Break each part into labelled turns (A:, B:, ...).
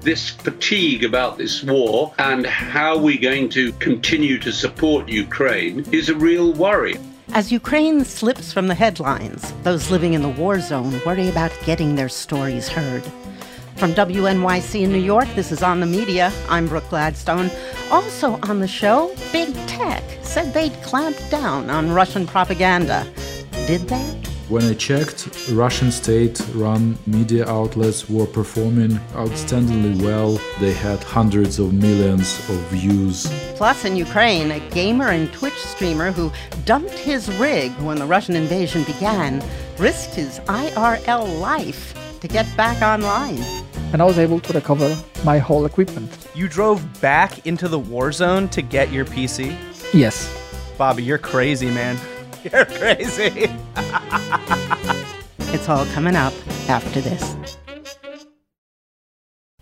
A: This fatigue about this war and how we're going to continue to support Ukraine is a real worry.
B: As Ukraine slips from the headlines, those living in the war zone worry about getting their stories heard. From WNYC in New York, this is On the Media. I'm Brooke Gladstone. Also on the show, Big Tech said they'd clamped down on Russian propaganda. Did they?
C: When I checked, Russian state run media outlets were performing outstandingly well. They had hundreds of millions of views.
B: Plus, in Ukraine, a gamer and Twitch streamer who dumped his rig when the Russian invasion began risked his IRL life to get back online.
D: And I was able to recover my whole equipment.
E: You drove back into the war zone to get your PC?
D: Yes.
E: Bobby, you're crazy, man. You're crazy.
B: it's all coming up after this.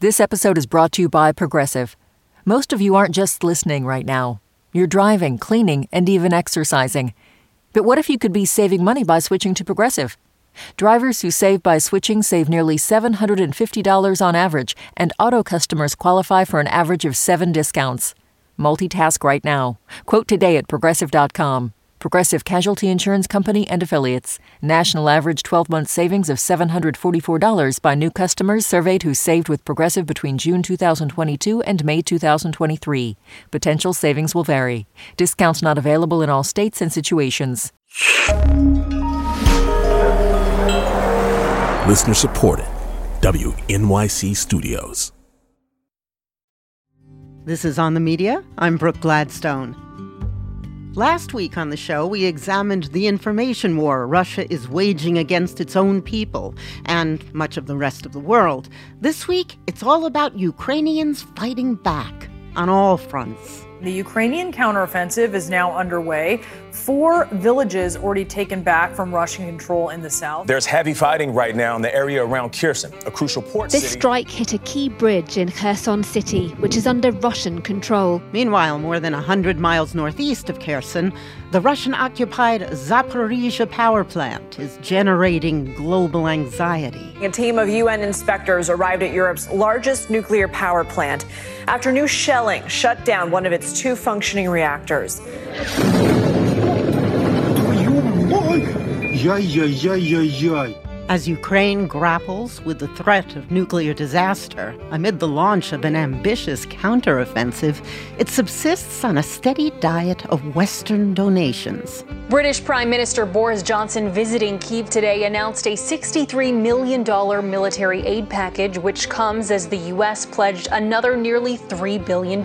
F: This episode is brought to you by Progressive. Most of you aren't just listening right now, you're driving, cleaning, and even exercising. But what if you could be saving money by switching to Progressive? Drivers who save by switching save nearly $750 on average, and auto customers qualify for an average of seven discounts. Multitask right now. Quote today at progressive.com. Progressive Casualty Insurance Company and Affiliates. National average 12 month savings of $744 by new customers surveyed who saved with Progressive between June 2022 and May 2023. Potential savings will vary. Discounts not available in all states and situations.
G: Listener supported. WNYC Studios.
B: This is On the Media. I'm Brooke Gladstone. Last week on the show, we examined the information war Russia is waging against its own people and much of the rest of the world. This week, it's all about Ukrainians fighting back on all fronts.
H: The Ukrainian counteroffensive is now underway. Four villages already taken back from Russian control in the south.
I: There's heavy fighting right now in the area around Kherson, a crucial port
J: this
I: city.
J: strike hit a key bridge in Kherson city, which is under Russian control.
B: Meanwhile, more than 100 miles northeast of Kherson, the Russian occupied Zaporizhia power plant is generating global anxiety.
H: A team of UN inspectors arrived at Europe's largest nuclear power plant after new shelling shut down one of its two functioning reactors.
B: As Ukraine grapples with the threat of nuclear disaster amid the launch of an ambitious counteroffensive, it subsists on a steady diet of Western donations.
K: British Prime Minister Boris Johnson visiting Kiev today announced a $63 million military aid package, which comes as the U.S. pledged another nearly $3 billion.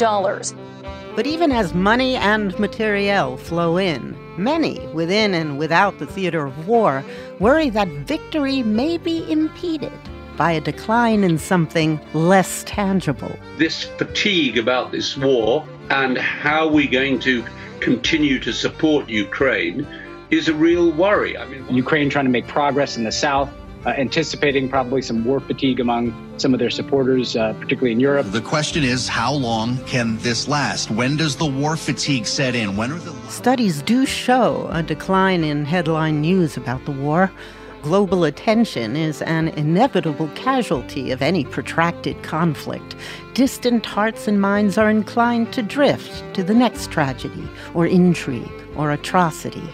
B: But even as money and materiel flow in, many within and without the theater of war worry that victory may be impeded by a decline in something less tangible.
A: This fatigue about this war and how we're going to continue to support Ukraine is a real worry. I mean,
L: Ukraine trying to make progress in the south, uh, anticipating probably some war fatigue among some of their supporters, uh, particularly in Europe.
M: The question is, how long can this last? When does the war fatigue set in? When are the
B: studies do show a decline in headline news about the war? Global attention is an inevitable casualty of any protracted conflict. Distant hearts and minds are inclined to drift to the next tragedy, or intrigue, or atrocity.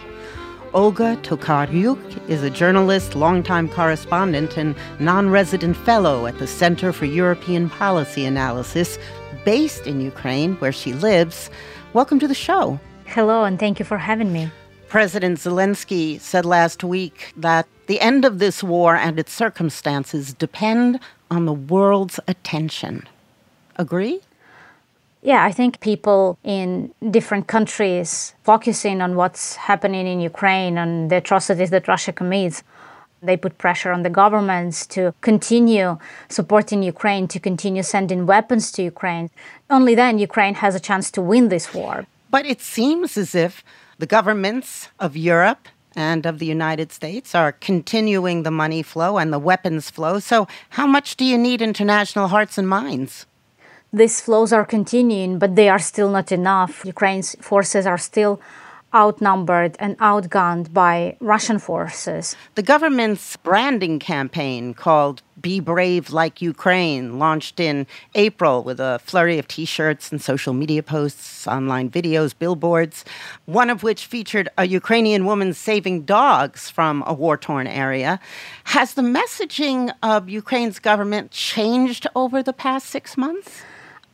B: Olga Tokaryuk is a journalist, longtime correspondent, and non resident fellow at the Center for European Policy Analysis, based in Ukraine, where she lives. Welcome to the show.
N: Hello, and thank you for having me.
B: President Zelensky said last week that the end of this war and its circumstances depend on the world's attention. Agree?
N: Yeah, I think people in different countries focusing on what's happening in Ukraine and the atrocities that Russia commits, they put pressure on the governments to continue supporting Ukraine, to continue sending weapons to Ukraine. Only then Ukraine has a chance to win this war.
B: But it seems as if the governments of Europe and of the United States are continuing the money flow and the weapons flow. So, how much do you need international hearts and minds?
N: These flows are continuing, but they are still not enough. Ukraine's forces are still outnumbered and outgunned by Russian forces.
B: The government's branding campaign called Be Brave Like Ukraine launched in April with a flurry of t shirts and social media posts, online videos, billboards, one of which featured a Ukrainian woman saving dogs from a war torn area. Has the messaging of Ukraine's government changed over the past six months?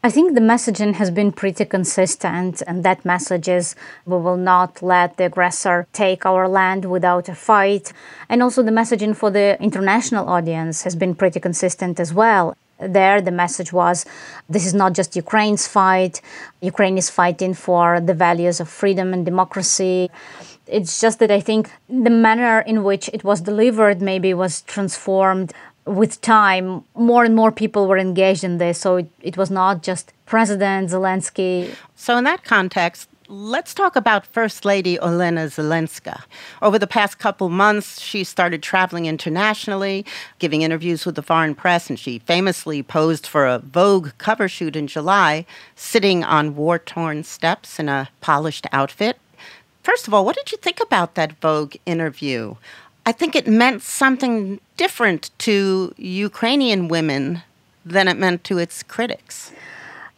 N: I think the messaging has been pretty consistent, and that message is we will not let the aggressor take our land without a fight. And also, the messaging for the international audience has been pretty consistent as well. There, the message was this is not just Ukraine's fight, Ukraine is fighting for the values of freedom and democracy. It's just that I think the manner in which it was delivered maybe was transformed with time, more and more people were engaged in this. So it, it was not just President Zelensky.
B: So, in that context, let's talk about First Lady Olena Zelenska. Over the past couple months, she started traveling internationally, giving interviews with the foreign press, and she famously posed for a Vogue cover shoot in July, sitting on war torn steps in a polished outfit. First of all, what did you think about that Vogue interview? I think it meant something different to Ukrainian women than it meant to its critics.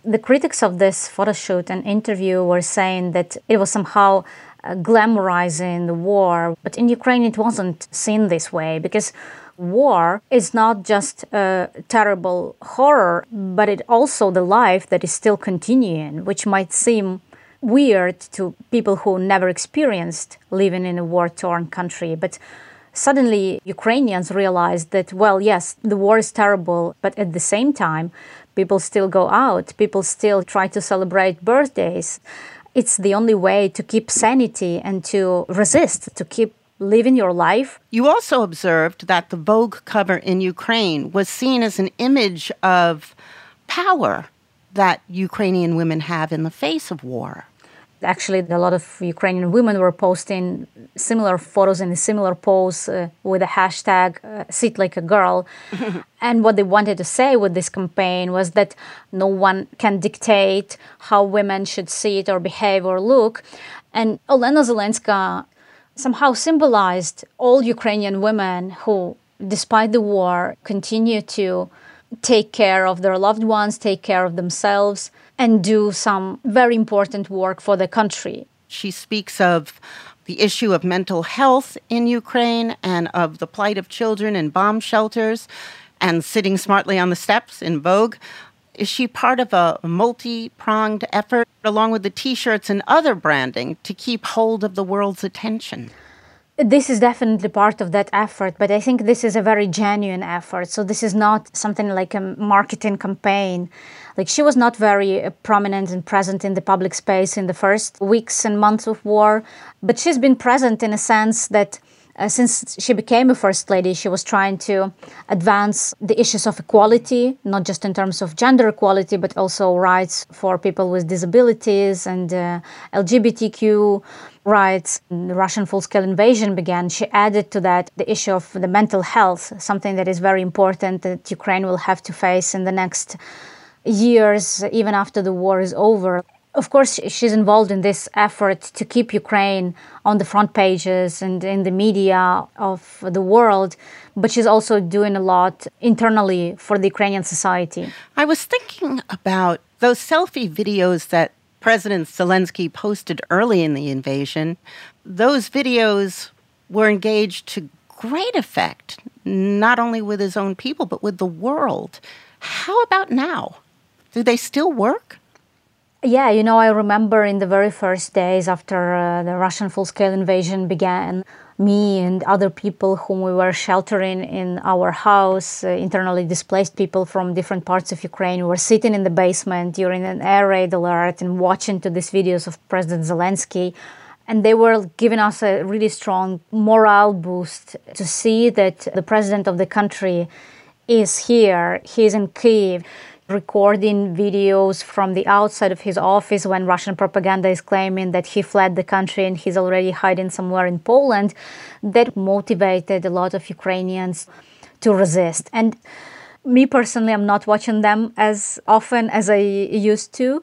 N: The critics of this photo shoot and interview were saying that it was somehow uh, glamorizing the war, but in Ukraine it wasn't seen this way because war is not just a terrible horror, but it also the life that is still continuing, which might seem weird to people who never experienced living in a war torn country. But suddenly Ukrainians realized that, well, yes, the war is terrible, but at the same time, people still go out, people still try to celebrate birthdays. It's the only way to keep sanity and to resist, to keep living your life.
B: You also observed that the Vogue cover in Ukraine was seen as an image of power that Ukrainian women have in the face of war
N: actually a lot of Ukrainian women were posting similar photos in a similar pose uh, with a hashtag uh, sit like a girl. And what they wanted to say with this campaign was that no one can dictate how women should sit or behave or look. And Olena Zelenska somehow symbolized all Ukrainian women who despite the war continue to take care of their loved ones take care of themselves and do some very important work for the country.
B: She speaks of the issue of mental health in Ukraine and of the plight of children in bomb shelters and sitting smartly on the steps in Vogue. Is she part of a multi pronged effort, along with the t shirts and other branding, to keep hold of the world's attention?
N: This is definitely part of that effort, but I think this is a very genuine effort. So, this is not something like a marketing campaign. Like, she was not very uh, prominent and present in the public space in the first weeks and months of war, but she's been present in a sense that uh, since she became a first lady, she was trying to advance the issues of equality, not just in terms of gender equality, but also rights for people with disabilities and uh, LGBTQ rights. The Russian full scale invasion began. She added to that the issue of the mental health, something that is very important that Ukraine will have to face in the next years, even after the war is over of course, she's involved in this effort to keep Ukraine on the front pages and in the media of the world, but she's also doing a lot internally for the Ukrainian society.
B: I was thinking about those selfie videos that President Zelensky posted early in the invasion. Those videos were engaged to great effect, not only with his own people, but with the world. How about now? Do they still work?
N: Yeah, you know, I remember in the very first days after uh, the Russian full scale invasion began, me and other people whom we were sheltering in our house, uh, internally displaced people from different parts of Ukraine, were sitting in the basement during an air raid alert and watching to these videos of President Zelensky. And they were giving us a really strong morale boost to see that the president of the country is here, he's in Kiev recording videos from the outside of his office when Russian propaganda is claiming that he fled the country and he's already hiding somewhere in Poland, that motivated a lot of Ukrainians to resist. And me personally, I'm not watching them as often as I used to.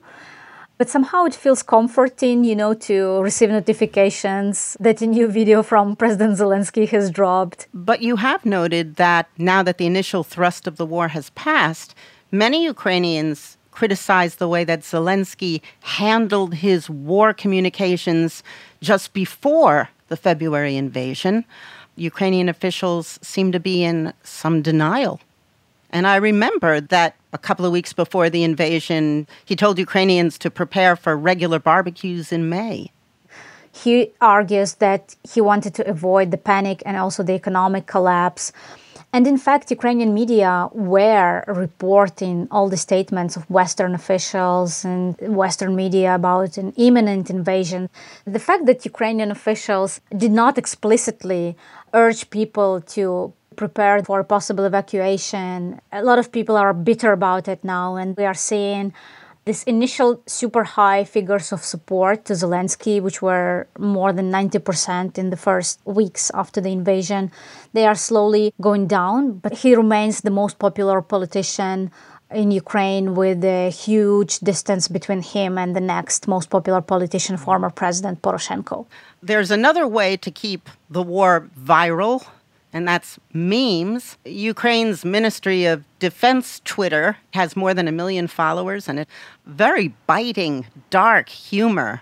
N: But somehow it feels comforting, you know, to receive notifications that a new video from President Zelensky has dropped.
B: But you have noted that now that the initial thrust of the war has passed, many Ukrainians criticized the way that Zelensky handled his war communications just before the February invasion. Ukrainian officials seem to be in some denial. And I remember that a couple of weeks before the invasion, he told Ukrainians to prepare for regular barbecues in May.
N: He argues that he wanted to avoid the panic and also the economic collapse. And in fact, Ukrainian media were reporting all the statements of Western officials and Western media about an imminent invasion. The fact that Ukrainian officials did not explicitly urge people to prepare for a possible evacuation, a lot of people are bitter about it now, and we are seeing this initial super high figures of support to Zelensky, which were more than 90% in the first weeks after the invasion, they are slowly going down, but he remains the most popular politician in Ukraine with a huge distance between him and the next most popular politician, former President Poroshenko.
B: There's another way to keep the war viral and that's memes. Ukraine's Ministry of Defense Twitter has more than a million followers and a very biting, dark humor.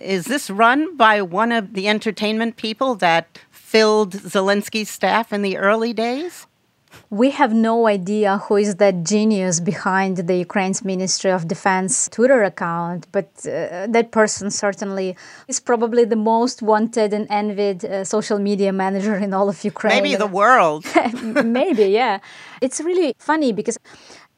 B: Is this run by one of the entertainment people that filled Zelensky's staff in the early days?
N: We have no idea who is that genius behind the Ukraine's Ministry of Defense Twitter account, but uh, that person certainly is probably the most wanted and envied uh, social media manager in all of Ukraine.
B: Maybe the world.
N: Maybe, yeah. It's really funny because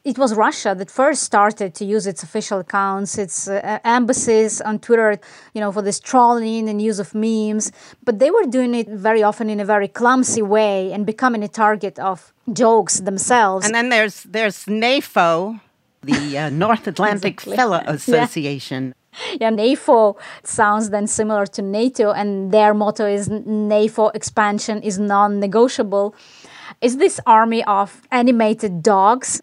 N: it was Russia that first started to use its official accounts, its uh, embassies on Twitter, you know, for this trolling and use of memes. But they were doing it very often in a very clumsy way and becoming a target of jokes themselves.
B: And then there's there's NAFO, the uh, North Atlantic exactly. Fellow Association.
N: Yeah. yeah, NAFO sounds then similar to NATO, and their motto is NAFO expansion is non negotiable. Is this army of animated dogs?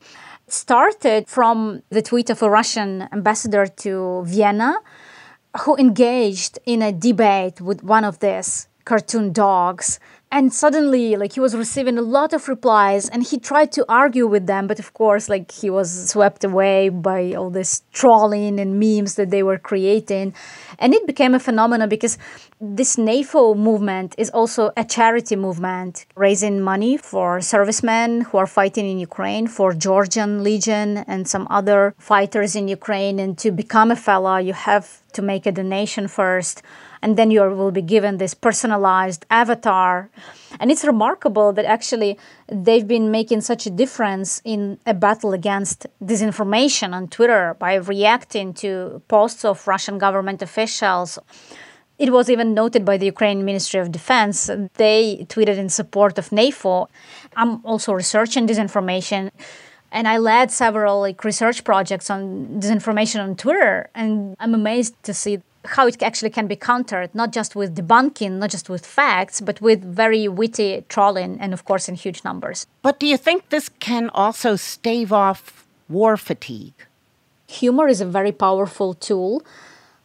N: Started from the tweet of a Russian ambassador to Vienna who engaged in a debate with one of these cartoon dogs and suddenly like he was receiving a lot of replies and he tried to argue with them but of course like he was swept away by all this trolling and memes that they were creating. And it became a phenomenon because this NAFO movement is also a charity movement raising money for servicemen who are fighting in Ukraine for Georgian Legion and some other fighters in Ukraine. And to become a fellow you have to make a donation first and then you will be given this personalized avatar. And it's remarkable that actually they've been making such a difference in a battle against disinformation on Twitter by reacting to posts of Russian government officials. It was even noted by the Ukrainian Ministry of Defense. They tweeted in support of NAFO. I'm also researching disinformation and I led several like research projects on disinformation on Twitter and I'm amazed to see how it actually can be countered, not just with debunking, not just with facts, but with very witty trolling and, of course, in huge numbers.
B: But do you think this can also stave off war fatigue?
N: Humor is a very powerful tool.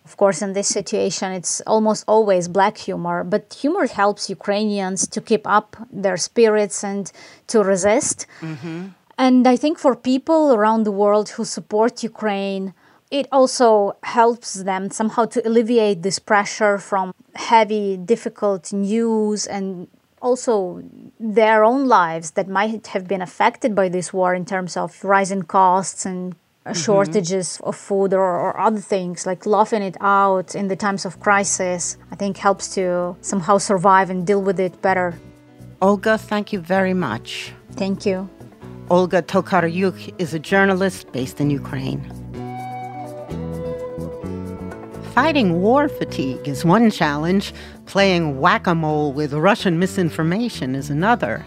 N: Of course, in this situation, it's almost always black humor, but humor helps Ukrainians to keep up their spirits and to resist. Mm-hmm. And I think for people around the world who support Ukraine, it also helps them somehow to alleviate this pressure from heavy, difficult news and also their own lives that might have been affected by this war in terms of rising costs and mm-hmm. shortages of food or, or, other things like laughing it out in the times of crisis i think helps to somehow survive and deal with it better.
B: Olga thank you very much.
N: Thank you
B: olga tokaryuk is a journalist based in ukraine Fighting war fatigue is one challenge, playing whack a mole with Russian misinformation is another.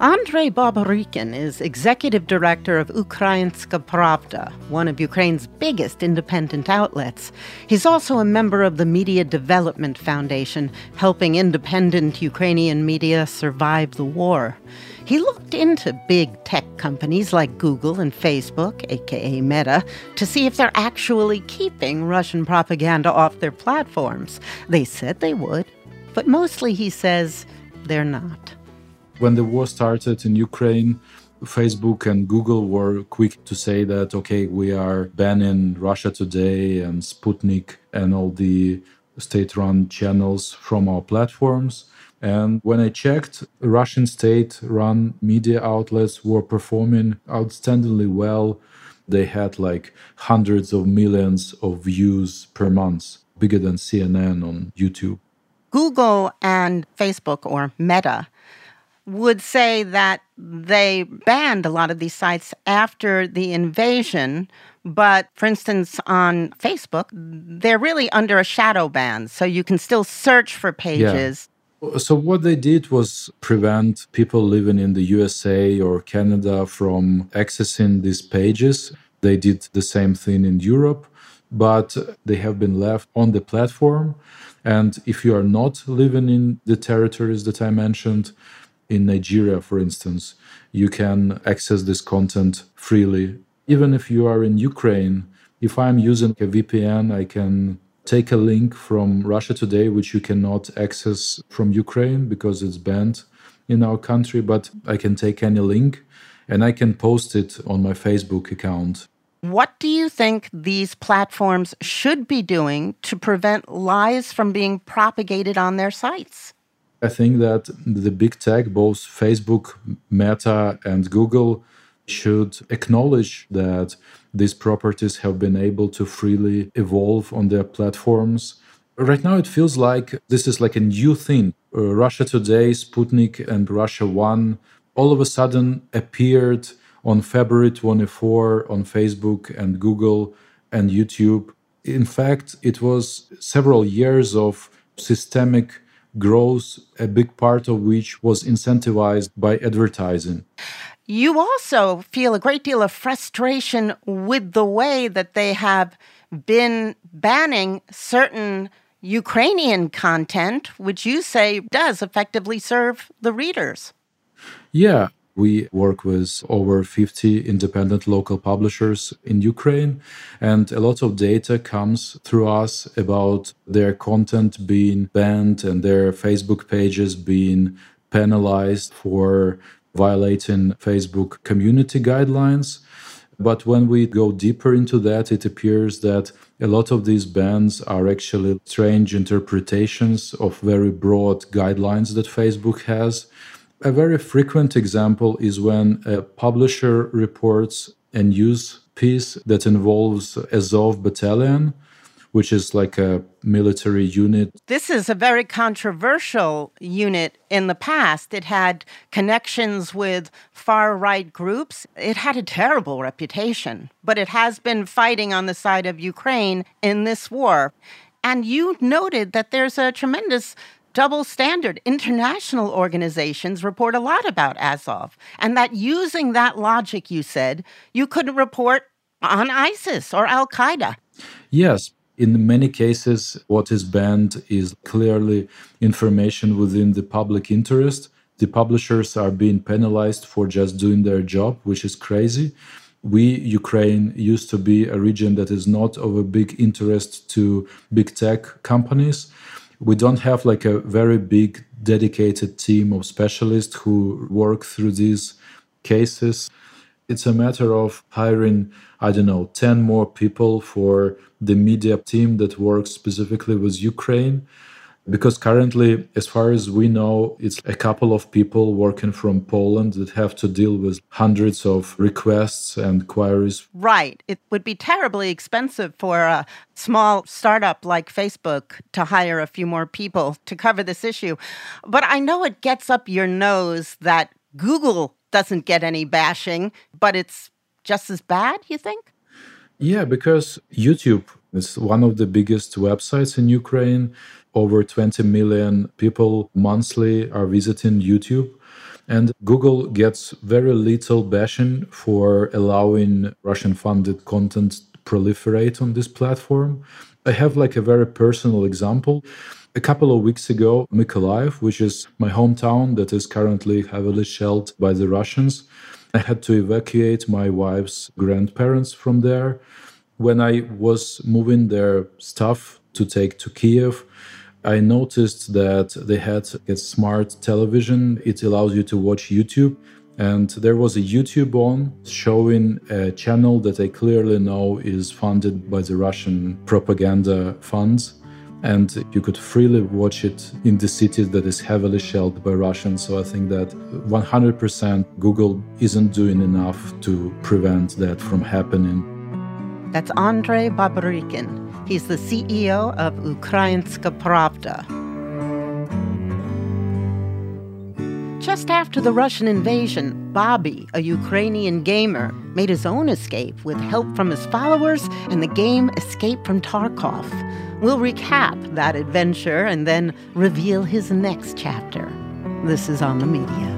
B: Andrei Boborykin is executive director of Ukrainska Pravda, one of Ukraine's biggest independent outlets. He's also a member of the Media Development Foundation, helping independent Ukrainian media survive the war. He looked into big tech companies like Google and Facebook, aka Meta, to see if they're actually keeping Russian propaganda off their platforms. They said they would, but mostly he says they're not.
C: When the war started in Ukraine, Facebook and Google were quick to say that, okay, we are banning Russia Today and Sputnik and all the state run channels from our platforms. And when I checked, Russian state run media outlets were performing outstandingly well. They had like hundreds of millions of views per month, bigger than CNN on YouTube.
B: Google and Facebook, or Meta, would say that they banned a lot of these sites after the invasion. But for instance, on Facebook, they're really under a shadow ban. So you can still search for pages.
C: Yeah. So, what they did was prevent people living in the USA or Canada from accessing these pages. They did the same thing in Europe, but they have been left on the platform. And if you are not living in the territories that I mentioned, in Nigeria, for instance, you can access this content freely. Even if you are in Ukraine, if I'm using a VPN, I can take a link from Russia Today, which you cannot access from Ukraine because it's banned in our country, but I can take any link and I can post it on my Facebook account.
B: What do you think these platforms should be doing to prevent lies from being propagated on their sites?
C: I think that the big tech, both Facebook, Meta, and Google, should acknowledge that these properties have been able to freely evolve on their platforms. Right now, it feels like this is like a new thing. Uh, Russia Today, Sputnik, and Russia One all of a sudden appeared on February 24 on Facebook and Google and YouTube. In fact, it was several years of systemic growth, a big part of which was incentivized by advertising.
B: You also feel a great deal of frustration with the way that they have been banning certain Ukrainian content, which you say does effectively serve the readers.
C: Yeah, we work with over 50 independent local publishers in Ukraine, and a lot of data comes through us about their content being banned and their Facebook pages being penalized for violating Facebook community guidelines. But when we go deeper into that, it appears that a lot of these bans are actually strange interpretations of very broad guidelines that Facebook has. A very frequent example is when a publisher reports a news piece that involves Azov Battalion, which is like a military unit.
B: This is a very controversial unit in the past. It had connections with far right groups. It had a terrible reputation, but it has been fighting on the side of Ukraine in this war. And you noted that there's a tremendous double standard. International organizations report a lot about Azov, and that using that logic, you said, you couldn't report on ISIS or Al Qaeda.
C: Yes. In many cases, what is banned is clearly information within the public interest. The publishers are being penalized for just doing their job, which is crazy. We, Ukraine, used to be a region that is not of a big interest to big tech companies we don't have like a very big dedicated team of specialists who work through these cases. It's a matter of hiring i don't know 10 more people for the media team that works specifically with ukraine because currently as far as we know it's a couple of people working from poland that have to deal with hundreds of requests and queries.
B: Right. It would be terribly expensive for a small startup like facebook to hire a few more people to cover this issue. But i know it gets up your nose that google doesn't get any bashing but it's just as bad you think?
C: Yeah because youtube is one of the biggest websites in ukraine over 20 million people monthly are visiting YouTube. And Google gets very little bashing for allowing Russian funded content to proliferate on this platform. I have like a very personal example. A couple of weeks ago, Mykolaiv, which is my hometown that is currently heavily shelled by the Russians, I had to evacuate my wife's grandparents from there. When I was moving their stuff to take to Kiev, I noticed that they had a smart television. It allows you to watch YouTube. And there was a YouTube on showing a channel that I clearly know is funded by the Russian propaganda funds. And you could freely watch it in the city that is heavily shelled by Russians. So I think that 100% Google isn't doing enough to prevent that from happening.
B: That's Andrei Boborykin. He's the CEO of Ukrainska Pravda. Just after the Russian invasion, Bobby, a Ukrainian gamer, made his own escape with help from his followers and the game Escape from Tarkov. We'll recap that adventure and then reveal his next chapter. This is on the media.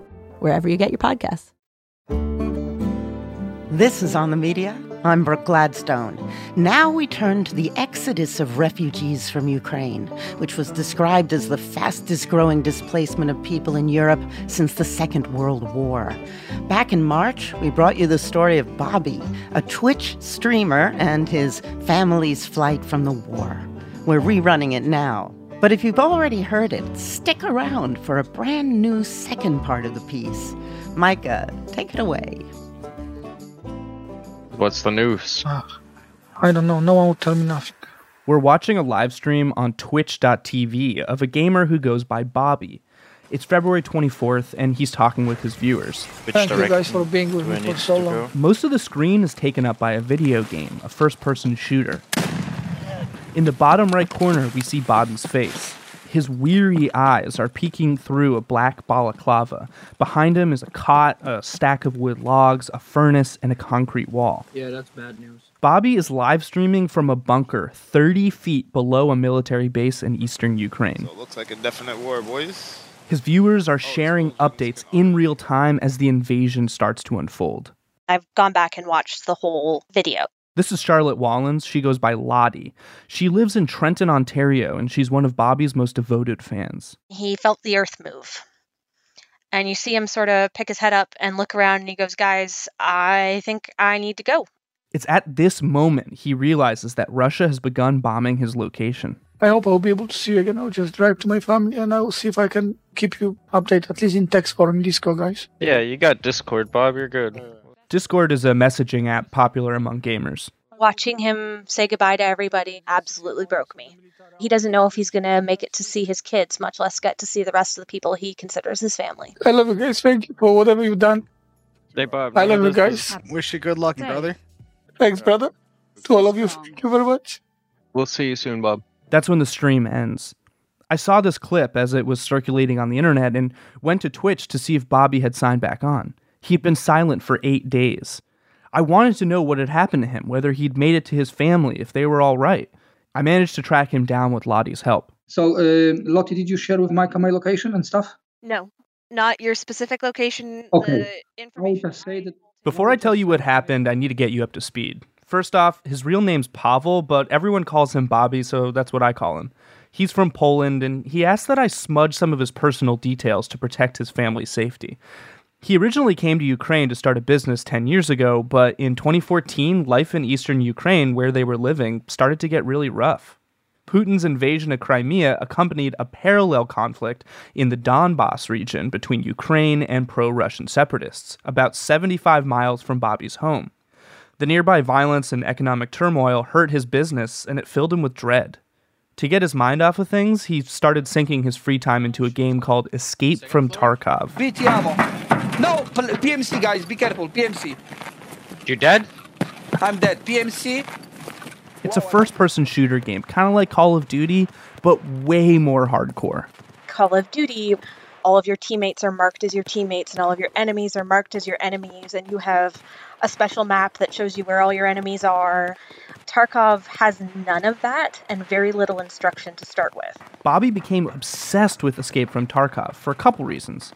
O: Wherever you get your podcasts.
B: This is On the Media. I'm Brooke Gladstone. Now we turn to the exodus of refugees from Ukraine, which was described as the fastest growing displacement of people in Europe since the Second World War. Back in March, we brought you the story of Bobby, a Twitch streamer, and his family's flight from the war. We're rerunning it now. But if you've already heard it, stick around for a brand new second part of the piece. Micah, take it away.
P: What's the news?
D: Ah, I don't know. No one will tell me nothing.
E: We're watching a live stream on twitch.tv of a gamer who goes by Bobby. It's February 24th, and he's talking with his viewers.
D: Thank you guys for being with me for so long.
E: Most of the screen is taken up by a video game, a first person shooter. In the bottom right corner, we see Bobby's face. His weary eyes are peeking through a black balaclava. Behind him is a cot, a stack of wood logs, a furnace, and a concrete wall.
D: Yeah, that's bad news.
E: Bobby is live streaming from a bunker 30 feet below a military base in eastern Ukraine.
Q: So it looks like a definite war, boys.
E: His viewers are oh, sharing updates in real time as the invasion starts to unfold.
R: I've gone back and watched the whole video.
E: This is Charlotte Wallens. She goes by Lottie. She lives in Trenton, Ontario, and she's one of Bobby's most devoted fans.
R: He felt the earth move. And you see him sort of pick his head up and look around and he goes, Guys, I think I need to go.
E: It's at this moment he realizes that Russia has begun bombing his location.
D: I hope I'll be able to see you again. I'll just drive to my family and I will see if I can keep you updated, at least in text or in Discord, guys.
P: Yeah, you got Discord, Bob. You're good.
E: Uh, Discord is a messaging app popular among gamers.
R: Watching him say goodbye to everybody absolutely broke me. He doesn't know if he's going to make it to see his kids, much less get to see the rest of the people he considers his family.
D: I love you guys. Thank you for whatever you've done.
P: Hey, Bob.
D: I love you guys.
Q: Wish you good luck, brother.
D: Thanks, brother. To all of you, thank you very much.
P: We'll see you soon, Bob.
E: That's when the stream ends. I saw this clip as it was circulating on the internet and went to Twitch to see if Bobby had signed back on. He'd been silent for eight days. I wanted to know what had happened to him, whether he'd made it to his family, if they were all right. I managed to track him down with Lottie's help.
S: So, uh, Lottie, did you share with Micah my location and stuff?
R: No, not your specific location.
S: Okay.
R: The
S: I say that.
E: Before I tell you what happened, I need to get you up to speed. First off, his real name's Pavel, but everyone calls him Bobby, so that's what I call him. He's from Poland, and he asked that I smudge some of his personal details to protect his family's safety. He originally came to Ukraine to start a business 10 years ago, but in 2014, life in eastern Ukraine, where they were living, started to get really rough. Putin's invasion of Crimea accompanied a parallel conflict in the Donbass region between Ukraine and pro Russian separatists, about 75 miles from Bobby's home. The nearby violence and economic turmoil hurt his business and it filled him with dread. To get his mind off of things, he started sinking his free time into a game called Escape from Tarkov.
T: BTiamo. No, PMC guys, be careful. PMC.
P: You're dead?
T: I'm dead. PMC.
E: It's a first person shooter game, kind of like Call of Duty, but way more hardcore.
R: Call of Duty, all of your teammates are marked as your teammates, and all of your enemies are marked as your enemies, and you have a special map that shows you where all your enemies are. Tarkov has none of that and very little instruction to start with.
E: Bobby became obsessed with Escape from Tarkov for a couple reasons.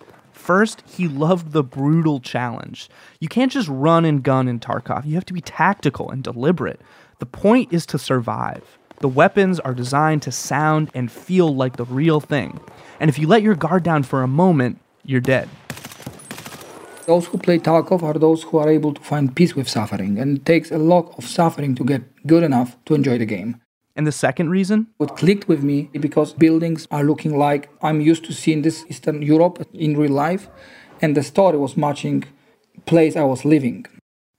E: First, he loved the brutal challenge. You can't just run and gun in Tarkov, you have to be tactical and deliberate. The point is to survive. The weapons are designed to sound and feel like the real thing. And if you let your guard down for a moment, you're dead.
S: Those who play Tarkov are those who are able to find peace with suffering, and it takes a lot of suffering to get good enough to enjoy the game.
E: And the second reason?
S: What clicked with me is because buildings are looking like I'm used to seeing this Eastern Europe in real life, and the story was matching place I was living.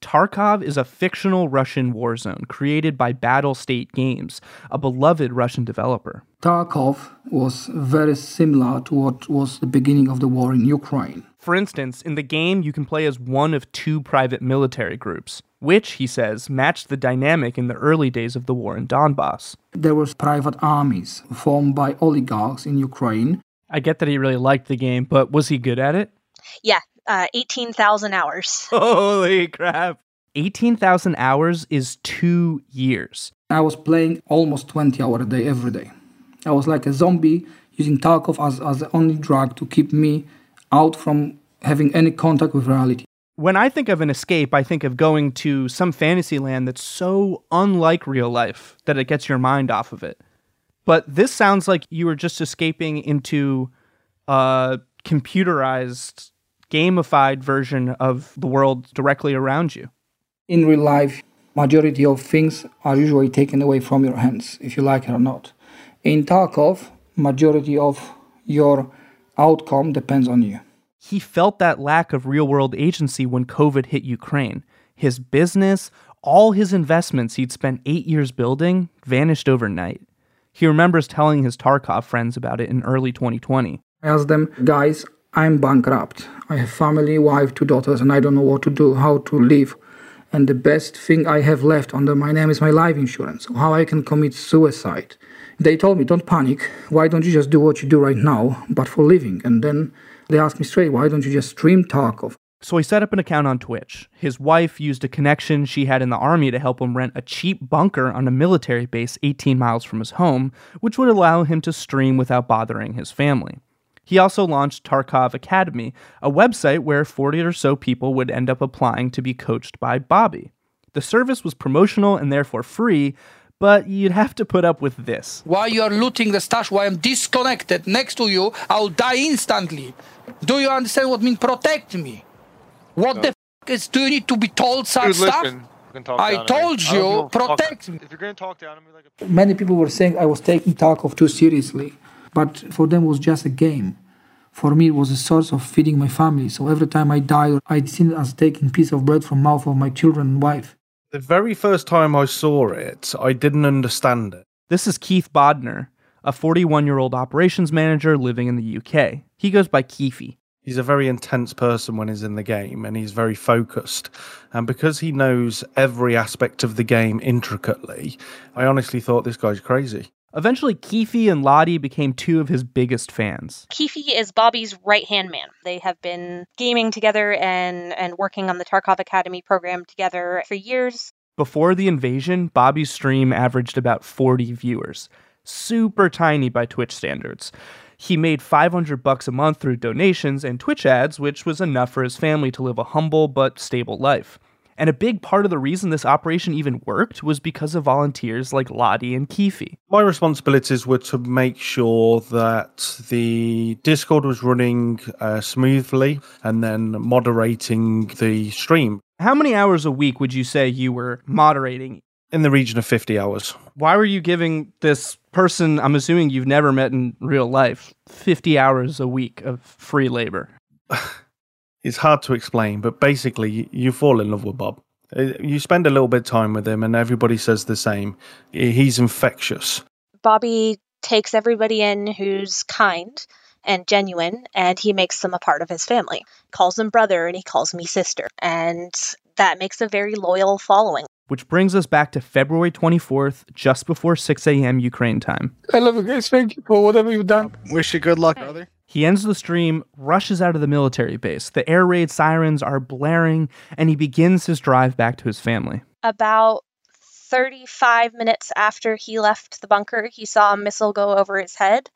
E: Tarkov is a fictional Russian war zone created by Battlestate Games, a beloved Russian developer.
S: Tarkov was very similar to what was the beginning of the war in Ukraine.
E: For instance, in the game, you can play as one of two private military groups, which, he says, matched the dynamic in the early days of the war in Donbass.
S: There were private armies formed by oligarchs in Ukraine.
E: I get that he really liked the game, but was he good at it?
R: Yeah, uh, 18,000 hours.
E: Holy crap. 18,000 hours is two years.
S: I was playing almost 20 hours a day every day. I was like a zombie using Tarkov as, as the only drug to keep me out from having any contact with reality.
E: When I think of an escape, I think of going to some fantasy land that's so unlike real life that it gets your mind off of it. But this sounds like you were just escaping into a computerized, gamified version of the world directly around you.
S: In real life, majority of things are usually taken away from your hands, if you like it or not. In Tarkov, majority of your outcome depends on you.
E: He felt that lack of real world agency when COVID hit Ukraine. His business, all his investments he'd spent eight years building, vanished overnight. He remembers telling his Tarkov friends about it in early 2020.
S: I asked them, guys, I'm bankrupt. I have family, wife, two daughters, and I don't know what to do, how to live. And the best thing I have left under my name is my life insurance, how I can commit suicide. They told me, don't panic. Why don't you just do what you do right now, but for living? And then they asked me straight, why don't you just stream talk Tarkov?
E: So he set up an account on Twitch. His wife used a connection she had in the army to help him rent a cheap bunker on a military base 18 miles from his home, which would allow him to stream without bothering his family. He also launched Tarkov Academy, a website where 40 or so people would end up applying to be coached by Bobby. The service was promotional and therefore free, but you'd have to put up with this.
T: While you are looting the stash, while I'm disconnected next to you, I'll die instantly. Do you understand what I mean protect me? What
P: No.
T: the f- is do you need to be told such
P: Dude,
T: stuff?
P: listen. You can talk
T: I
P: down to me.
T: told you,
P: give
T: protect me.
P: If you're gonna talk down to me like a
S: Many people were saying I was taking Tarkov too seriously, but for them it was just a game. For me, it was a source of feeding my family. So every time I died, I seen it as taking piece of bread from mouth of my children and wife.
U: The very first time I saw it, I didn't understand it.
E: This is Keith Bodner, a 41 year old operations manager living in the UK. He goes by Keefy.
U: He's a very intense person when he's in the game and he's very focused. And because he knows every aspect of the game intricately, I honestly thought this guy's crazy.
E: Eventually, Keefe and Lottie became two of his biggest fans.
R: Keefe is Bobby's right hand man. They have been gaming together and, and working on the Tarkov Academy program together for years.
E: Before the invasion, Bobby's stream averaged about 40 viewers. Super tiny by Twitch standards. He made 500 bucks a month through donations and Twitch ads, which was enough for his family to live a humble but stable life. And a big part of the reason this operation even worked was because of volunteers like Lottie and Keefe.
U: My responsibilities were to make sure that the Discord was running uh, smoothly and then moderating the stream
E: How many hours a week would you say you were moderating?
U: in the region of 50 hours.
E: Why were you giving this person, I'm assuming you've never met in real life, 50 hours a week of free labor?
U: It's hard to explain, but basically, you fall in love with Bob. Uh, You spend a little bit of time with him, and everybody says the same. He's infectious.
R: Bobby takes everybody in who's kind and genuine, and he makes them a part of his family. Calls them brother, and he calls me sister. And that makes a very loyal following.
E: Which brings us back to February 24th, just before 6 a.m. Ukraine time.
D: I love you guys. Thank you for whatever you've done.
Q: Wish you good luck, brother.
E: He ends the stream, rushes out of the military base. The air raid sirens are blaring, and he begins his drive back to his family.
R: About 35 minutes after he left the bunker, he saw a missile go over his head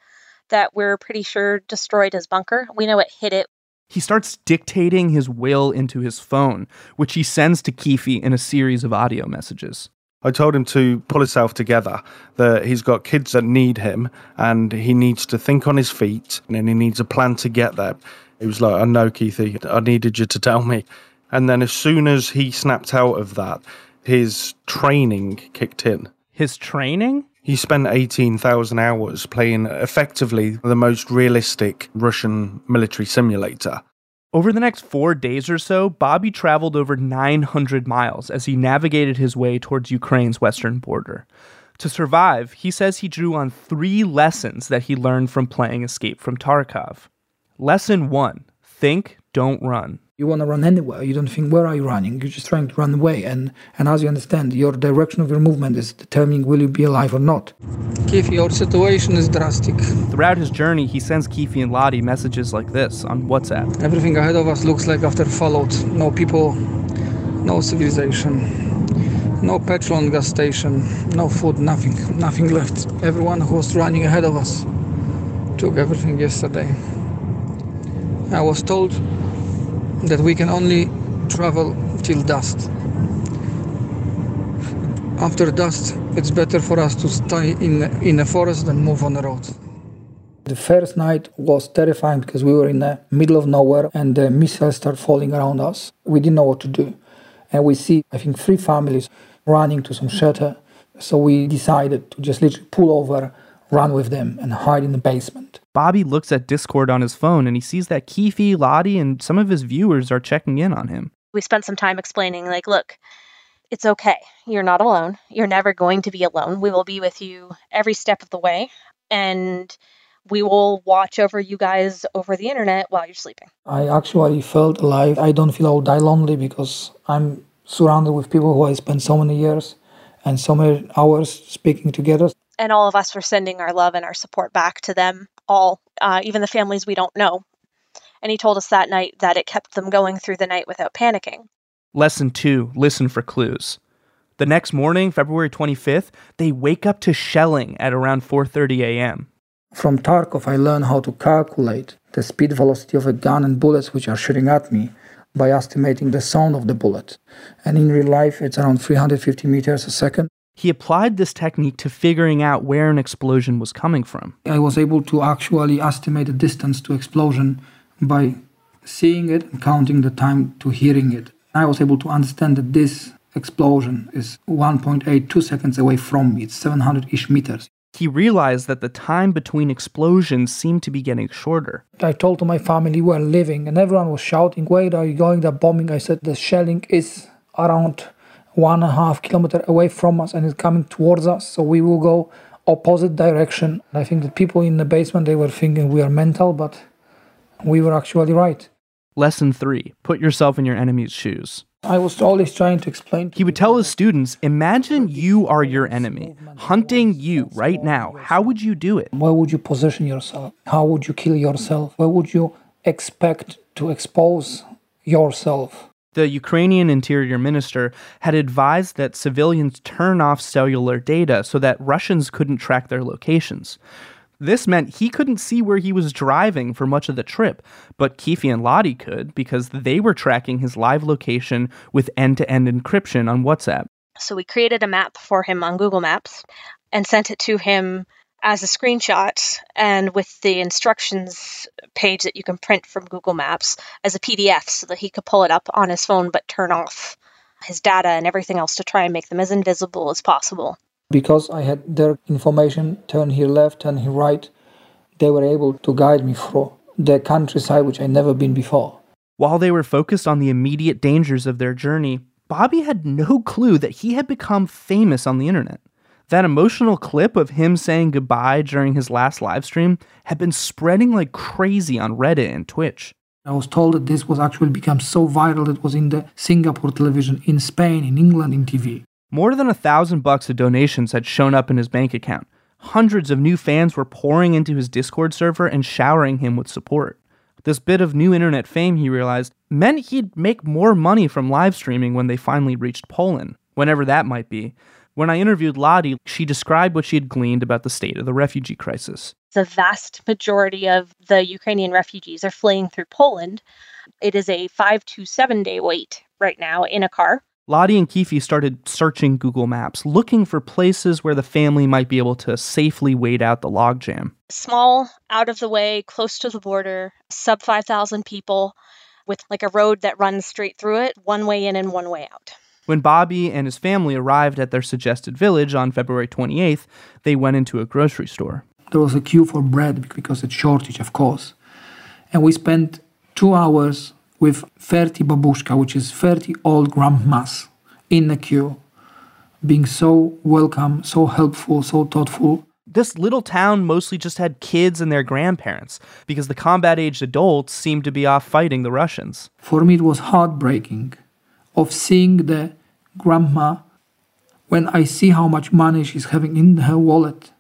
R: that we're pretty sure destroyed his bunker. We know it hit it.
E: He starts dictating his will into his phone, which he sends to Keefe in a series of audio messages.
U: I told him to pull himself together, that he's got kids that need him and he needs to think on his feet and he needs a plan to get there. He was like, I know, Keithy, I needed you to tell me. And then as soon as he snapped out of that, his training kicked in.
E: His training?
U: He spent 18,000 hours playing effectively the most realistic Russian military simulator.
E: Over the next four days or so, Bobby traveled over 900 miles as he navigated his way towards Ukraine's western border. To survive, he says he drew on three lessons that he learned from playing Escape from Tarkov. Lesson one think, don't run.
S: You want to run anywhere. You don't think, where are you running? You're just trying to run away. And, and as you understand, your direction of your movement is determining will you be alive or not.
T: Keith, your situation is drastic.
E: Throughout his journey, he sends Keefe and Lottie messages like this on WhatsApp.
T: Everything ahead of us looks like after Fallout. No people, no civilization, no petrol and gas station, no food, nothing, nothing left. Everyone who was running ahead of us took everything yesterday. I was told that we can only travel till dusk. After dusk, it's better for us to stay in in a forest than move on the road.
S: The first night was terrifying because we were in the middle of nowhere and the missiles started falling around us. We didn't know what to do. And we see, I think, three families running to some shelter. So we decided to just literally pull over, run with them, and hide in the basement.
E: Bobby looks at Discord on his phone and he sees that Keefe, Lottie, and some of his viewers are checking in on him.
R: We spent some time explaining, like, look, it's okay. You're not alone. You're never going to be alone. We will be with you every step of the way. And we will watch over you guys over the internet while you're sleeping.
S: I actually felt alive. I don't feel I'll die lonely because I'm surrounded with people who I spent so many years and so many hours speaking together.
R: And all of us were sending our love and our support back to them, all, uh, even the families we don't know. And he told us that night that it kept them going through the night without panicking.
E: Lesson 2 Listen for clues. The next morning, February 25th, they wake up to shelling at around 4:30 a.m.
S: From Tarkov, I learned how to calculate the speed velocity of a gun and bullets which are shooting at me by estimating the sound of the bullet. And in real life, it's around 350 meters a second.
E: He applied this technique to figuring out where an explosion was coming from.
S: I was able to actually estimate the distance to explosion by seeing it and counting the time to hearing it. I was able to understand that this explosion is 1.82 seconds away from me. It's 700 ish meters.
E: He realized that the time between explosions seemed to be getting shorter.
S: I told to my family we are living, and everyone was shouting, Where are you going? They're bombing. I said, The shelling is around one and a half kilometer away from us and it's coming towards us. So we will go opposite direction. I think the people in the basement they were thinking we are mental, but we were actually right.
E: Lesson 3 Put yourself in your enemy's shoes.
S: I was always trying to explain. To
E: he would tell his students Imagine you are your enemy, hunting you right now. How would you do it?
S: Where would you position yourself? How would you kill yourself? Where would you expect to expose yourself?
E: The Ukrainian interior minister had advised that civilians turn off cellular data so that Russians couldn't track their locations. This meant he couldn't see where he was driving for much of the trip, but Keefe and Lottie could because they were tracking his live location with end to end encryption on WhatsApp.
R: So we created a map for him on Google Maps and sent it to him as a screenshot and with the instructions page that you can print from Google Maps as a PDF so that he could pull it up on his phone but turn off his data and everything else to try and make them as invisible as possible
S: because I had their information, turn here left, turn here right, they were able to guide me through the countryside which I never been before.
E: While they were focused on the immediate dangers of their journey, Bobby had no clue that he had become famous on the internet. That emotional clip of him saying goodbye during his last live stream had been spreading like crazy on Reddit and Twitch.
S: I was told that this was actually become so viral that it was in the Singapore television, in Spain, in England, in TV.
E: More than a thousand bucks of donations had shown up in his bank account. Hundreds of new fans were pouring into his Discord server and showering him with support. This bit of new internet fame, he realized, meant he'd make more money from live streaming when they finally reached Poland, whenever that might be. When I interviewed Lottie, she described what she had gleaned about the state of the refugee crisis.
R: The vast majority of the Ukrainian refugees are fleeing through Poland. It is a five to seven day wait right now in a car.
E: Lottie and Keefe started searching Google Maps, looking for places where the family might be able to safely wait out the logjam.
R: Small, out of the way, close to the border, sub 5,000 people, with like a road that runs straight through it, one way in and one way out.
E: When Bobby and his family arrived at their suggested village on February 28th, they went into a grocery store.
S: There was a queue for bread because it's shortage, of course. And we spent two hours with 30 babushka, which is 30 old grandmas, in the queue, being so welcome, so helpful, so thoughtful.
E: This little town mostly just had kids and their grandparents because the combat aged adults seemed to be off fighting the Russians.
S: For me, it was heartbreaking of seeing the grandma when I see how much money she's having in her wallet.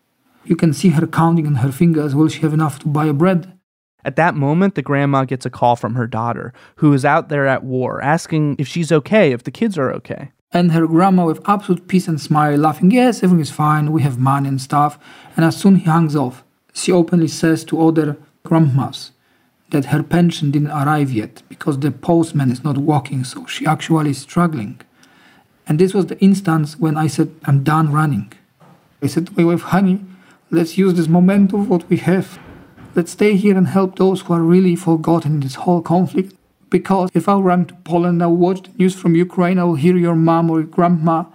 S: You can see her counting on her fingers. Will she have enough to buy a bread?
E: At that moment, the grandma gets a call from her daughter, who is out there at war, asking if she's okay, if the kids are okay.
S: And her grandma, with absolute peace and smile, laughing, Yes, everything is fine, we have money and stuff. And as soon he hangs off, she openly says to other grandmas that her pension didn't arrive yet because the postman is not working, so she actually is struggling. And this was the instance when I said, I'm done running. I said my wife, honey, let's use this momentum what we have. Let's stay here and help those who are really forgotten in this whole conflict. Because if I run to Poland, I'll watch the news from Ukraine, I will hear your mom or your grandma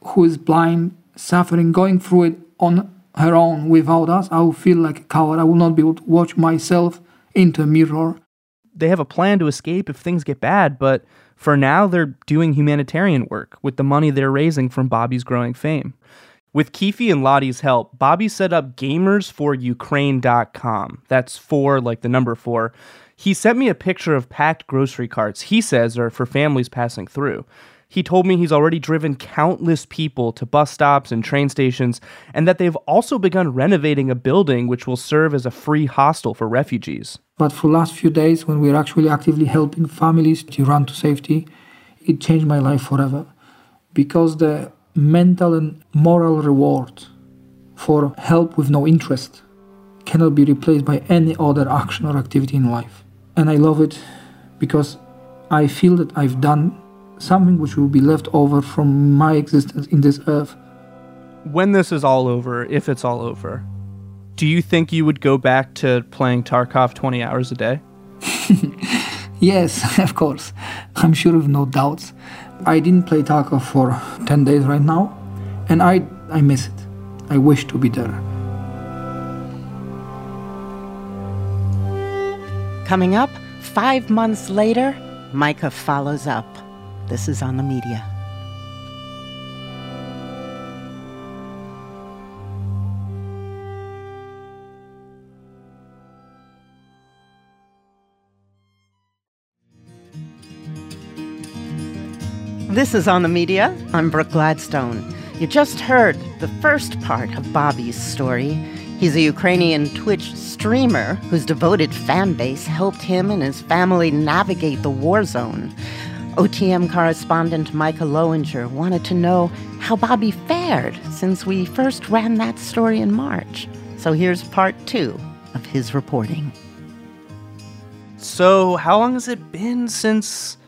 S: who is blind, suffering, going through it on her own without us. I will feel like a coward. I will not be able to watch myself into a mirror.
E: They have a plan to escape if things get bad, but for now, they're doing humanitarian work with the money they're raising from Bobby's growing fame. With Keefe and Lottie's help, Bobby set up gamersforukraine.com. That's four, like the number four. He sent me a picture of packed grocery carts he says are for families passing through. He told me he's already driven countless people to bus stops and train stations, and that they've also begun renovating a building which will serve as a free hostel for refugees.
S: But for the last few days, when we're actually actively helping families to run to safety, it changed my life forever. Because the mental and moral reward for help with no interest cannot be replaced by any other action or activity in life. And I love it because I feel that I've done something which will be left over from my existence in this earth.
E: When this is all over, if it's all over, do you think you would go back to playing Tarkov 20 hours a day?
S: yes, of course. I'm sure of no doubts. I didn't play Tarkov for 10 days right now, and I, I miss it. I wish to be there.
B: Coming up, five months later, Micah follows up. This is on the media. This is on the media. I'm Brooke Gladstone. You just heard the first part of Bobby's story. He's a Ukrainian Twitch streamer whose devoted fan base helped him and his family navigate the war zone. OTM correspondent Micah Loewinger wanted to know how Bobby fared since we first ran that story in March. So here's part two of his reporting.
E: So, how long has it been since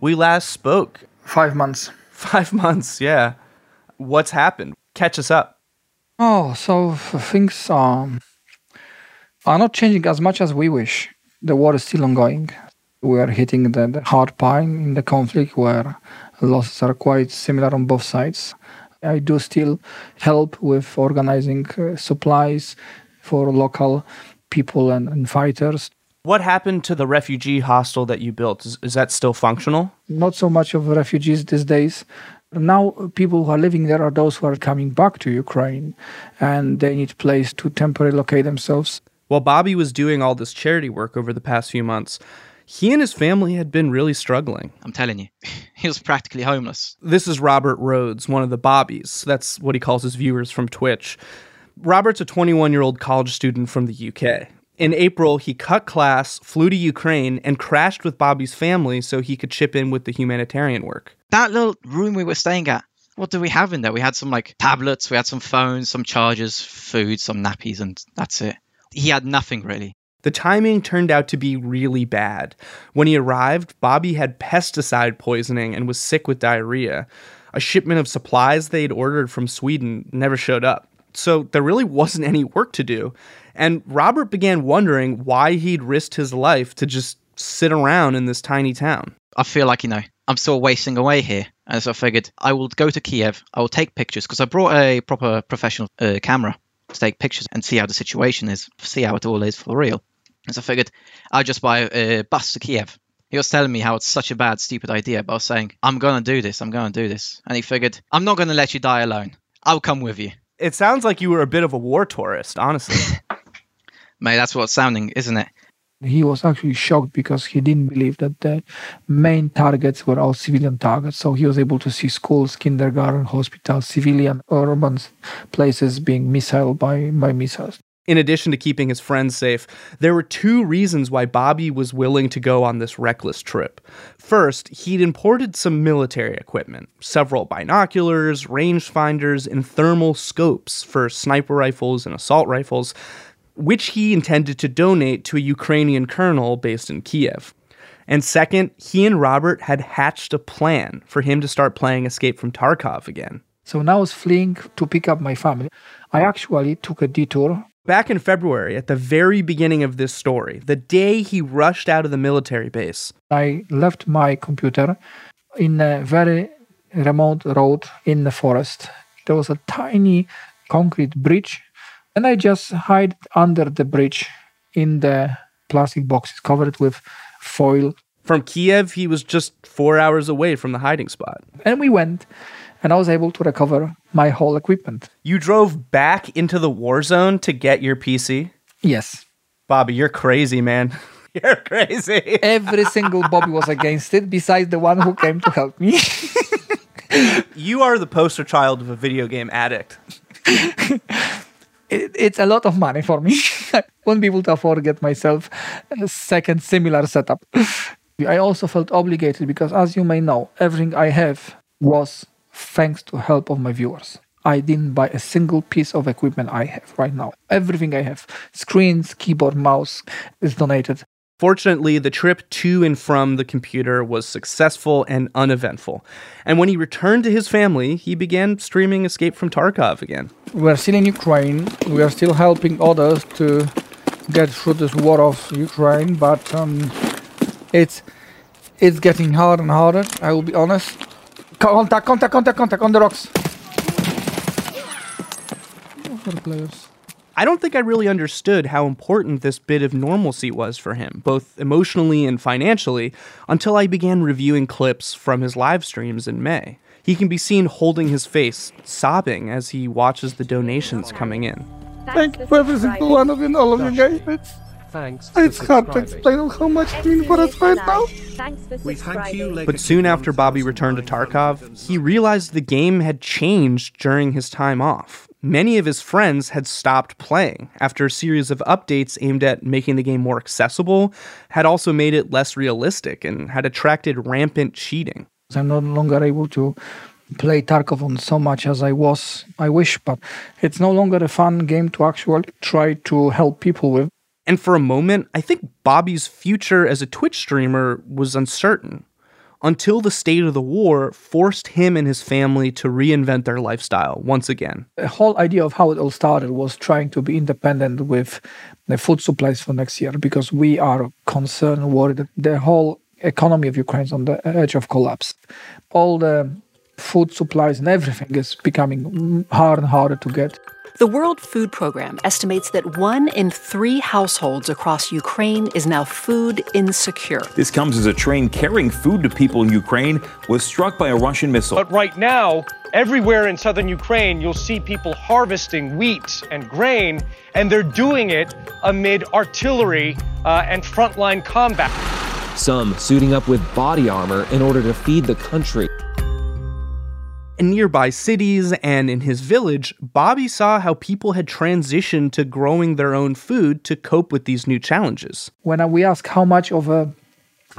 E: we last spoke?
S: Five months.
E: Five months, yeah. What's happened? Catch us up.
T: Oh, so things um, are not changing as much as we wish. The war is still ongoing. We are hitting the, the hard part in the conflict where losses are quite similar on both sides. I do still help with organizing uh, supplies for local people and, and fighters.
E: What happened to the refugee hostel that you built? Is, is that still functional?
S: Not so much of refugees these days. Now, people who are living there are those who are coming back to Ukraine and they need a place to temporarily locate themselves.
E: While Bobby was doing all this charity work over the past few months, he and his family had been really struggling.
V: I'm telling you, he was practically homeless.
E: This is Robert Rhodes, one of the Bobbies. That's what he calls his viewers from Twitch. Robert's a 21 year old college student from the UK. In April, he cut class, flew to Ukraine, and crashed with Bobby's family so he could chip in with the humanitarian work.
V: That little room we were staying at, what do we have in there? We had some like tablets, we had some phones, some chargers, food, some nappies, and that's it. He had nothing really.
E: The timing turned out to be really bad. When he arrived, Bobby had pesticide poisoning and was sick with diarrhea. A shipment of supplies they'd ordered from Sweden never showed up. So there really wasn't any work to do. And Robert began wondering why he'd risked his life to just sit around in this tiny town.
V: I feel like, you know, I'm still wasting away here. And so I figured I will go to Kiev, I will take pictures because I brought a proper professional uh, camera to take pictures and see how the situation is, see how it all is for real. And so I figured I'd just buy a bus to Kiev. He was telling me how it's such a bad, stupid idea, but I was saying, I'm going to do this, I'm going to do this. And he figured, I'm not going to let you die alone. I'll come with you.
E: It sounds like you were a bit of a war tourist, honestly.
V: Mate, that's what's sounding, isn't it?
S: He was actually shocked because he didn't believe that the main targets were all civilian targets. So he was able to see schools, kindergarten, hospitals, civilian urban places being missiled by, by missiles.
E: In addition to keeping his friends safe, there were two reasons why Bobby was willing to go on this reckless trip. First, he'd imported some military equipment several binoculars, rangefinders, and thermal scopes for sniper rifles and assault rifles, which he intended to donate to a Ukrainian colonel based in Kiev. And second, he and Robert had hatched a plan for him to start playing Escape from Tarkov again.
S: So now I was fleeing to pick up my family. I actually took a detour
E: Back in February, at the very beginning of this story, the day he rushed out of the military base,
S: I left my computer in a very remote road in the forest. There was a tiny concrete bridge, and I just hid under the bridge in the plastic boxes covered with foil.
E: From Kiev, he was just four hours away from the hiding spot.
S: And we went and I was able to recover my whole equipment.
E: You drove back into the war zone to get your PC?
S: Yes.
E: Bobby, you're crazy, man. You're crazy.
S: Every single Bobby was against it, besides the one who came to help me.
E: you are the poster child of a video game addict.
S: it, it's a lot of money for me. I won't be able to afford to get myself a second similar setup. I also felt obligated because, as you may know, everything I have was thanks to help of my viewers. I didn't buy a single piece of equipment I have right now. Everything I have, screens, keyboard, mouse, is donated.
E: Fortunately, the trip to and from the computer was successful and uneventful. And when he returned to his family, he began streaming Escape from Tarkov again.
S: We're still in Ukraine. We are still helping others to get through this war of Ukraine, but um, it's it's getting harder and harder. I will be honest. Contact, contact, contact, contact on the rocks.
E: players. I don't think I really understood how important this bit of normalcy was for him, both emotionally and financially, until I began reviewing clips from his live streams in May. He can be seen holding his face, sobbing as he watches the donations coming in.
S: Thank you for every single one of you, all of you guys. It's
T: Thanks.
S: It's hard to explain how much you mean for us right now.
T: We thank you.
E: But soon after Bobby returned to Tarkov, he realized the game had changed during his time off. Many of his friends had stopped playing after a series of updates aimed at making the game more accessible, had also made it less realistic, and had attracted rampant cheating.
S: I'm no longer able to play Tarkov on so much as I was. I wish, but it's no longer a fun game to actually try to help people with.
E: And for a moment, I think Bobby's future as a Twitch streamer was uncertain until the state of the war forced him and his family to reinvent their lifestyle once again.
S: The whole idea of how it all started was trying to be independent with the food supplies for next year because we are concerned, worried that the whole economy of Ukraine is on the edge of collapse. All the food supplies and everything is becoming harder and harder to get.
W: The World Food Program estimates that one in three households across Ukraine is now food insecure.
X: This comes as a train carrying food to people in Ukraine was struck by a Russian missile.
Y: But right now, everywhere in southern Ukraine, you'll see people harvesting wheat and grain, and they're doing it amid artillery uh, and frontline combat.
Z: Some suiting up with body armor in order to feed the country.
E: In nearby cities and in his village, Bobby saw how people had transitioned to growing their own food to cope with these new challenges.
S: When we ask how much of a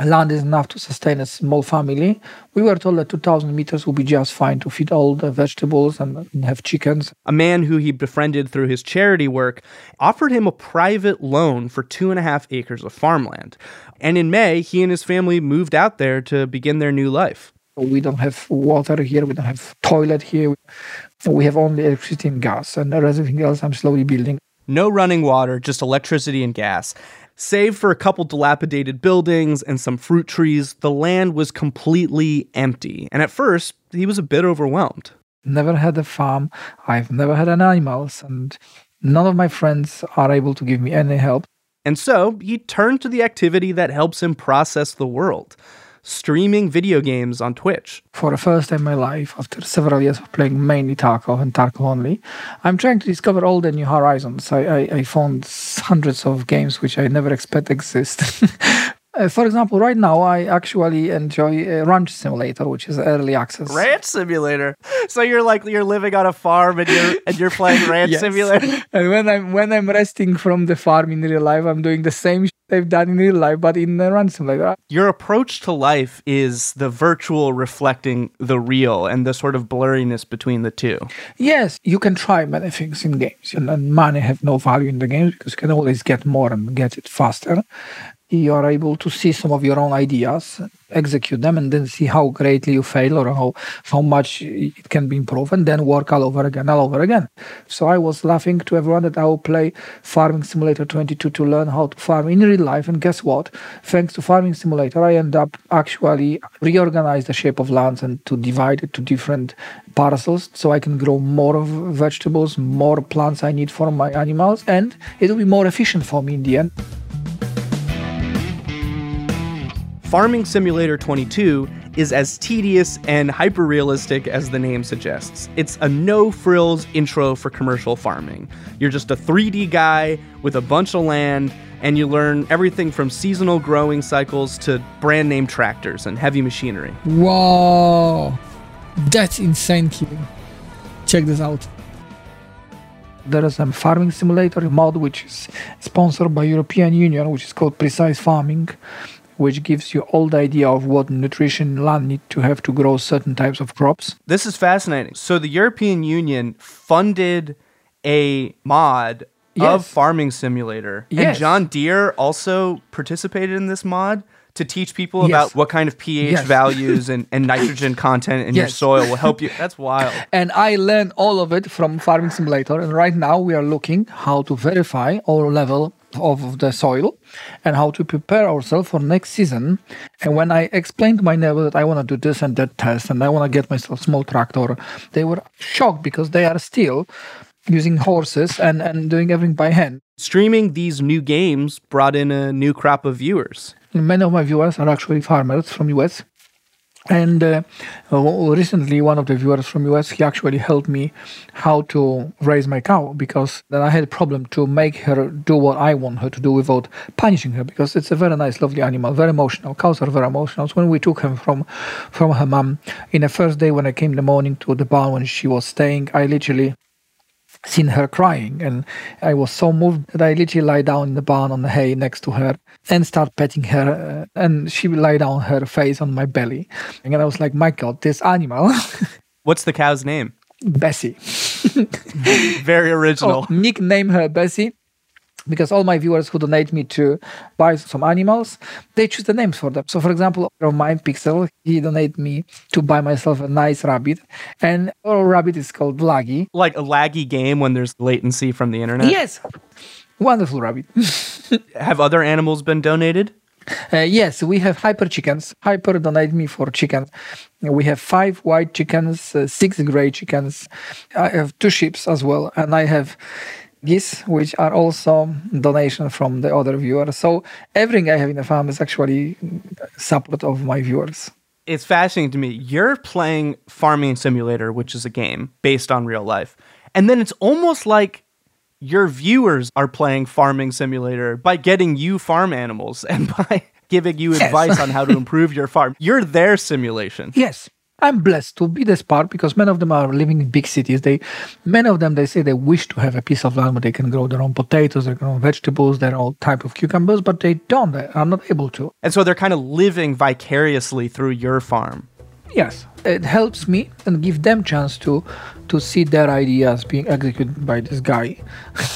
S: land is enough to sustain a small family, we were told that 2,000 meters would be just fine to feed all the vegetables and have chickens.
E: A man who he befriended through his charity work offered him a private loan for two and a half acres of farmland. And in May, he and his family moved out there to begin their new life.
S: We don't have water here, we don't have toilet here. We have only electricity and gas, and everything else I'm slowly building.
E: No running water, just electricity and gas. Save for a couple dilapidated buildings and some fruit trees, the land was completely empty. And at first, he was a bit overwhelmed.
S: Never had a farm, I've never had any animals, and none of my friends are able to give me any help.
E: And so he turned to the activity that helps him process the world streaming video games on Twitch.
S: For the first time in my life, after several years of playing mainly Tarkov and Tarkov only, I'm trying to discover all the new horizons. I, I, I found hundreds of games which I never expect exist. Uh, for example, right now I actually enjoy uh, Ranch Simulator, which is early access.
E: Ranch Simulator. So you're like you're living on a farm and you're and you're playing Ranch
S: yes.
E: Simulator.
S: And when I'm when I'm resting from the farm in real life, I'm doing the same I've done in real life, but in the Ranch Simulator.
E: Your approach to life is the virtual reflecting the real and the sort of blurriness between the two.
S: Yes, you can try many things in games, and money have no value in the games because you can always get more and get it faster you are able to see some of your own ideas, execute them, and then see how greatly you fail or how, how much it can be improved, and then work all over again, all over again. So I was laughing to everyone that I will play Farming Simulator 22 to learn how to farm in real life. And guess what? Thanks to Farming Simulator, I end up actually reorganize the shape of lands and to divide it to different parcels so I can grow more vegetables, more plants I need for my animals, and it will be more efficient for me in the end.
E: Farming Simulator 22 is as tedious and hyper realistic as the name suggests. It's a no frills intro for commercial farming. You're just a 3D guy with a bunch of land, and you learn everything from seasonal growing cycles to brand name tractors and heavy machinery.
S: Wow, that's insane, Kevin. Check this out. There is a farming simulator mod which is sponsored by European Union, which is called Precise Farming which gives you all the idea of what nutrition land need to have to grow certain types of crops.
E: This is fascinating. So the European Union funded a mod yes. of Farming Simulator.
S: Yes.
E: And John Deere also participated in this mod to teach people yes. about what kind of pH yes. values and, and nitrogen content in yes. your soil will help you. That's wild.
S: And I learned all of it from Farming Simulator. And right now we are looking how to verify our level of the soil and how to prepare ourselves for next season. And when I explained to my neighbor that I want to do this and that test and I want to get myself a small tractor, they were shocked because they are still using horses and, and doing everything by hand.
E: Streaming these new games brought in a new crop of viewers.
S: Many of my viewers are actually farmers from US and uh, recently one of the viewers from us he actually helped me how to raise my cow because then i had a problem to make her do what i want her to do without punishing her because it's a very nice lovely animal very emotional. Cows are very emotional. So when we took her from from her mom in the first day when i came in the morning to the barn when she was staying i literally seen her crying and I was so moved that I literally lie down in the barn on the hay next to her and start petting her uh, and she would lie down her face on my belly and I was like my god this animal
E: What's the cow's name?
S: Bessie.
E: Very original.
S: Oh, nickname her Bessie because all my viewers who donate me to buy some animals, they choose the names for them. So, for example, from my Pixel, he donated me to buy myself a nice rabbit, and our rabbit is called Laggy.
E: Like a laggy game when there's latency from the internet.
S: Yes, wonderful rabbit.
E: Have other animals been donated?
S: Uh, yes, we have hyper chickens. Hyper donate me for chickens. We have five white chickens, uh, six gray chickens. I have two sheep as well, and I have geese, which are also donation from the other viewers. So everything I have in the farm is actually support of my viewers.
E: It's fascinating to me. You're playing Farming Simulator, which is a game based on real life. And then it's almost like your viewers are playing Farming Simulator by getting you farm animals and by giving you
S: Yes.
E: advice on how to improve your farm. You're their simulation.
S: Yes. I'm blessed to be this part because many of them are living in big cities. They, many of them, they say they wish to have a piece of land where they can grow their own potatoes, their own vegetables, their own type of cucumbers, but they don't. They are not able to.
E: And so they're kind of living vicariously through your farm.
S: Yes, it helps me and give them chance to to see their ideas being executed by this guy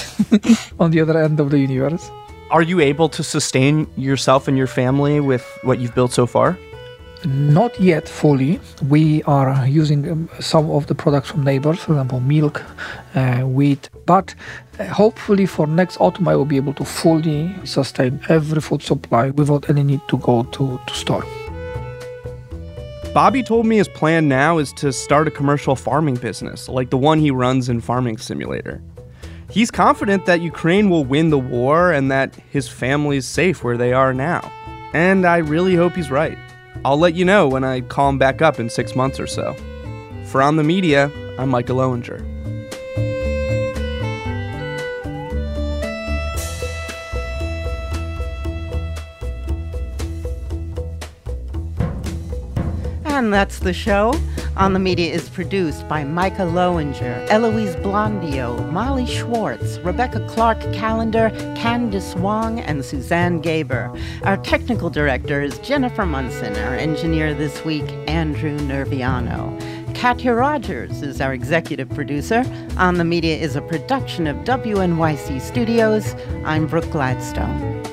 S: on the other end of the universe.
E: Are you able to sustain yourself and your family with what you've built so far?
S: Not yet fully. We are using um, some of the products from neighbors, for example, milk, uh, wheat. But uh, hopefully, for next autumn, I will be able to fully sustain every food supply without any need to go to, to store.
E: Bobby told me his plan now is to start a commercial farming business, like the one he runs in Farming Simulator. He's confident that Ukraine will win the war and that his family's safe where they are now. And I really hope he's right. I'll let you know when I call him back up in six months or so. For On the Media, I'm Micah Loewinger.
B: And that's the show. On the Media is produced by Micah Loewinger, Eloise Blondiau, Molly Schwartz, Rebecca Clark Callender, Candice Wang, and Suzanne Gaber. Our technical director is Jennifer Munson. Our engineer this week, Andrew Nerviano. Katya Rogers is our executive producer. On the Media is a production of WNYC Studios. I'm Brooke Gladstone.